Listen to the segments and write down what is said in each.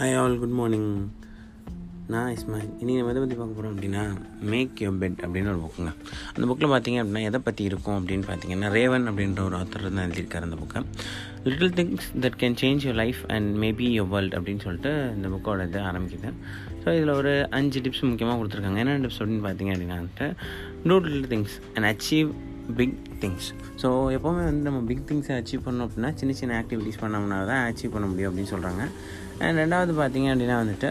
Hi all good morning நான் இஸ்மாயில். இன்றைக்கி நம்ம எதை பற்றி பார்க்க போகிறோம் அப்படின்னா மேக் யோர் பெட் அப்படின்னு ஒரு புக்குங்க அந்த புக்கில் பார்த்தீங்க அப்படின்னா எதை பற்றி இருக்கும் அப்படின்னு பார்த்தீங்கன்னா ரேவன் அப்படின்ற ஒரு ஆத்தர் தான் எழுதியிருக்காரு அந்த புக்கை little things that can change your life and maybe your world அப்படின்னு சொல்லிட்டு இந்த புக்கோட இது ஆரம்பிக்குது. ஸோ இதில் ஒரு அஞ்சு டிப்ஸ் முக்கியமாக கொடுத்துருக்காங்க. என்ன டிப்ஸ் அப்படின்னு பார்த்தீங்க அப்படின்னா வந்துட்டு do little things and achieve big things so எப்போவுமே வந்து நம்ம பிக் திங்ஸை அச்சீவ் பண்ணோம் அப்படின்னா சின்ன சின்ன ஆக்டிவிட்டீஸ் பண்ணோம்னா தான் அச்சீவ் பண்ண முடியும் அப்படின்னு சொல்கிறாங்க அண்ட் ரெண்டாவது பார்த்தீங்க அப்படின்னா வந்துட்டு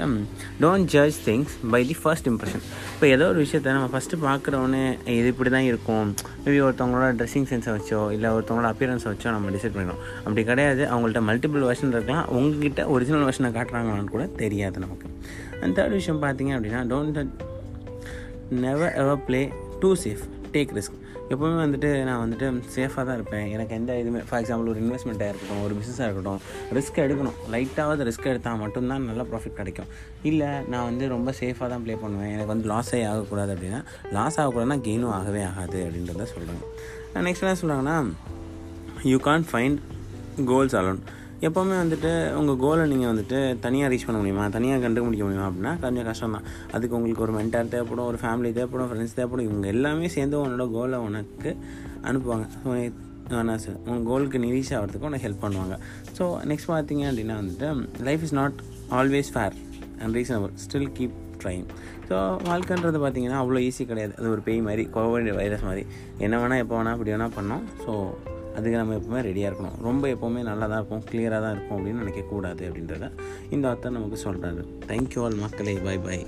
don't judge things by the first impression இப்போ ஏதோ ஒரு விஷயத்த நம்ம ஃபஸ்ட்டு பார்க்குறவொன்னே இது இப்படி தான் இருக்கும். மேபி ஒருத்தவங்களோட ட்ரெஸ்ஸிங் சென்ஸை வச்சோ இல்லை ஒருத்தவங்களோட அப்பியரன்ஸை வச்சோ நம்ம டிசைட் பண்ணிடும் அப்படி கிடையாது. அவங்கள்ட்ட மல்டிபிள் வெர்ஷன் இருக்கலாம். உங்ககிட்ட ஒரிஜினல் வெர்ஷனை காட்டுறாங்களான்னு கூட தெரியாது நமக்கு. அண்ட் தேர்ட் விஷயம் பார்த்திங்க அப்படின்னா don't never ever play too safe take risk எப்போவுமே வந்துட்டு நான் வந்துட்டு சேஃபாக தான் இருப்பேன். எனக்கு எந்த இதுவுமே ஃபார் எக்ஸாம்பிள் ஒரு இன்வெஸ்ட்மெண்ட்டாக இருக்கட்டும் ஒரு பிஸ்னஸாக இருக்கட்டும் ரிஸ்க் எடுக்கணும். லைட்டாவது ரிஸ்க் எடுத்தால் மட்டும்தான் நல்ல ப்ராஃபிட் கிடைக்கும். இல்லை நான் வந்து ரொம்ப சேஃபாக தான் ப்ளே பண்ணுவேன். எனக்கு வந்து லாஸே ஆகக்கூடாது அப்படின்னா லாஸ் ஆகக்கூடாதுன்னா கெயினும் ஆகவே ஆகாது அப்படின்றத சொல்கிறாங்க நெக்ஸ்ட் என்ன சொல்கிறாங்கன்னா you can find goals alone எப்போவுமே வந்துட்டு உங்கள் கோலை நீங்கள் வந்துட்டு தனியாக ரீச் பண்ண முடியுமா? தனியாக கண்டுபிடிக்க முடியுமா அப்படின்னா கொஞ்சம் கஷ்டம் தான் அதுக்கு உங்களுக்கு ஒரு மென்டார் தேவைப்படும் ஒரு ஃபேமிலி தேவைப்படும் ஃப்ரெண்ட்ஸ் தேவைப்படும் இவங்க எல்லாமே சேர்ந்து உன்னோட கோலை உனக்கு அனுப்புவாங்க. ஸோ சார் உங்கள் கோலுக்கு நீ ரீச் ஆகிறதுக்கு உனக்கு ஹெல்ப் பண்ணுவாங்க. ஸோ நெக்ஸ்ட் பார்த்தீங்க அப்படின்னா வந்துட்டு life is not always fair and reasonable still keep trying so வாழ்க்கைன்றது பார்த்தீங்கன்னா அவ்வளோ ஈஸி கிடையாது. அது ஒரு பேய் மாதிரி கோவிட் வைரஸ் மாதிரி. என்ன வேணால் எப்போ வேணால் அப்படி வேணால் பண்ணோம். ஸோ அதுக்கு நம்ம எப்போவுமே ரெடியாக இருக்கணும். ரொம்ப எப்போவுமே நல்லா தான் இருக்கும் கிளியராக தான் இருக்கும் அப்படின்னு நினைக்கக்கூடாது அப்படின்றத இந்த ஆத்தர் நமக்கு சொல்கிறாரு தேங்க்யூ ஆல் மக்களே. Bye bye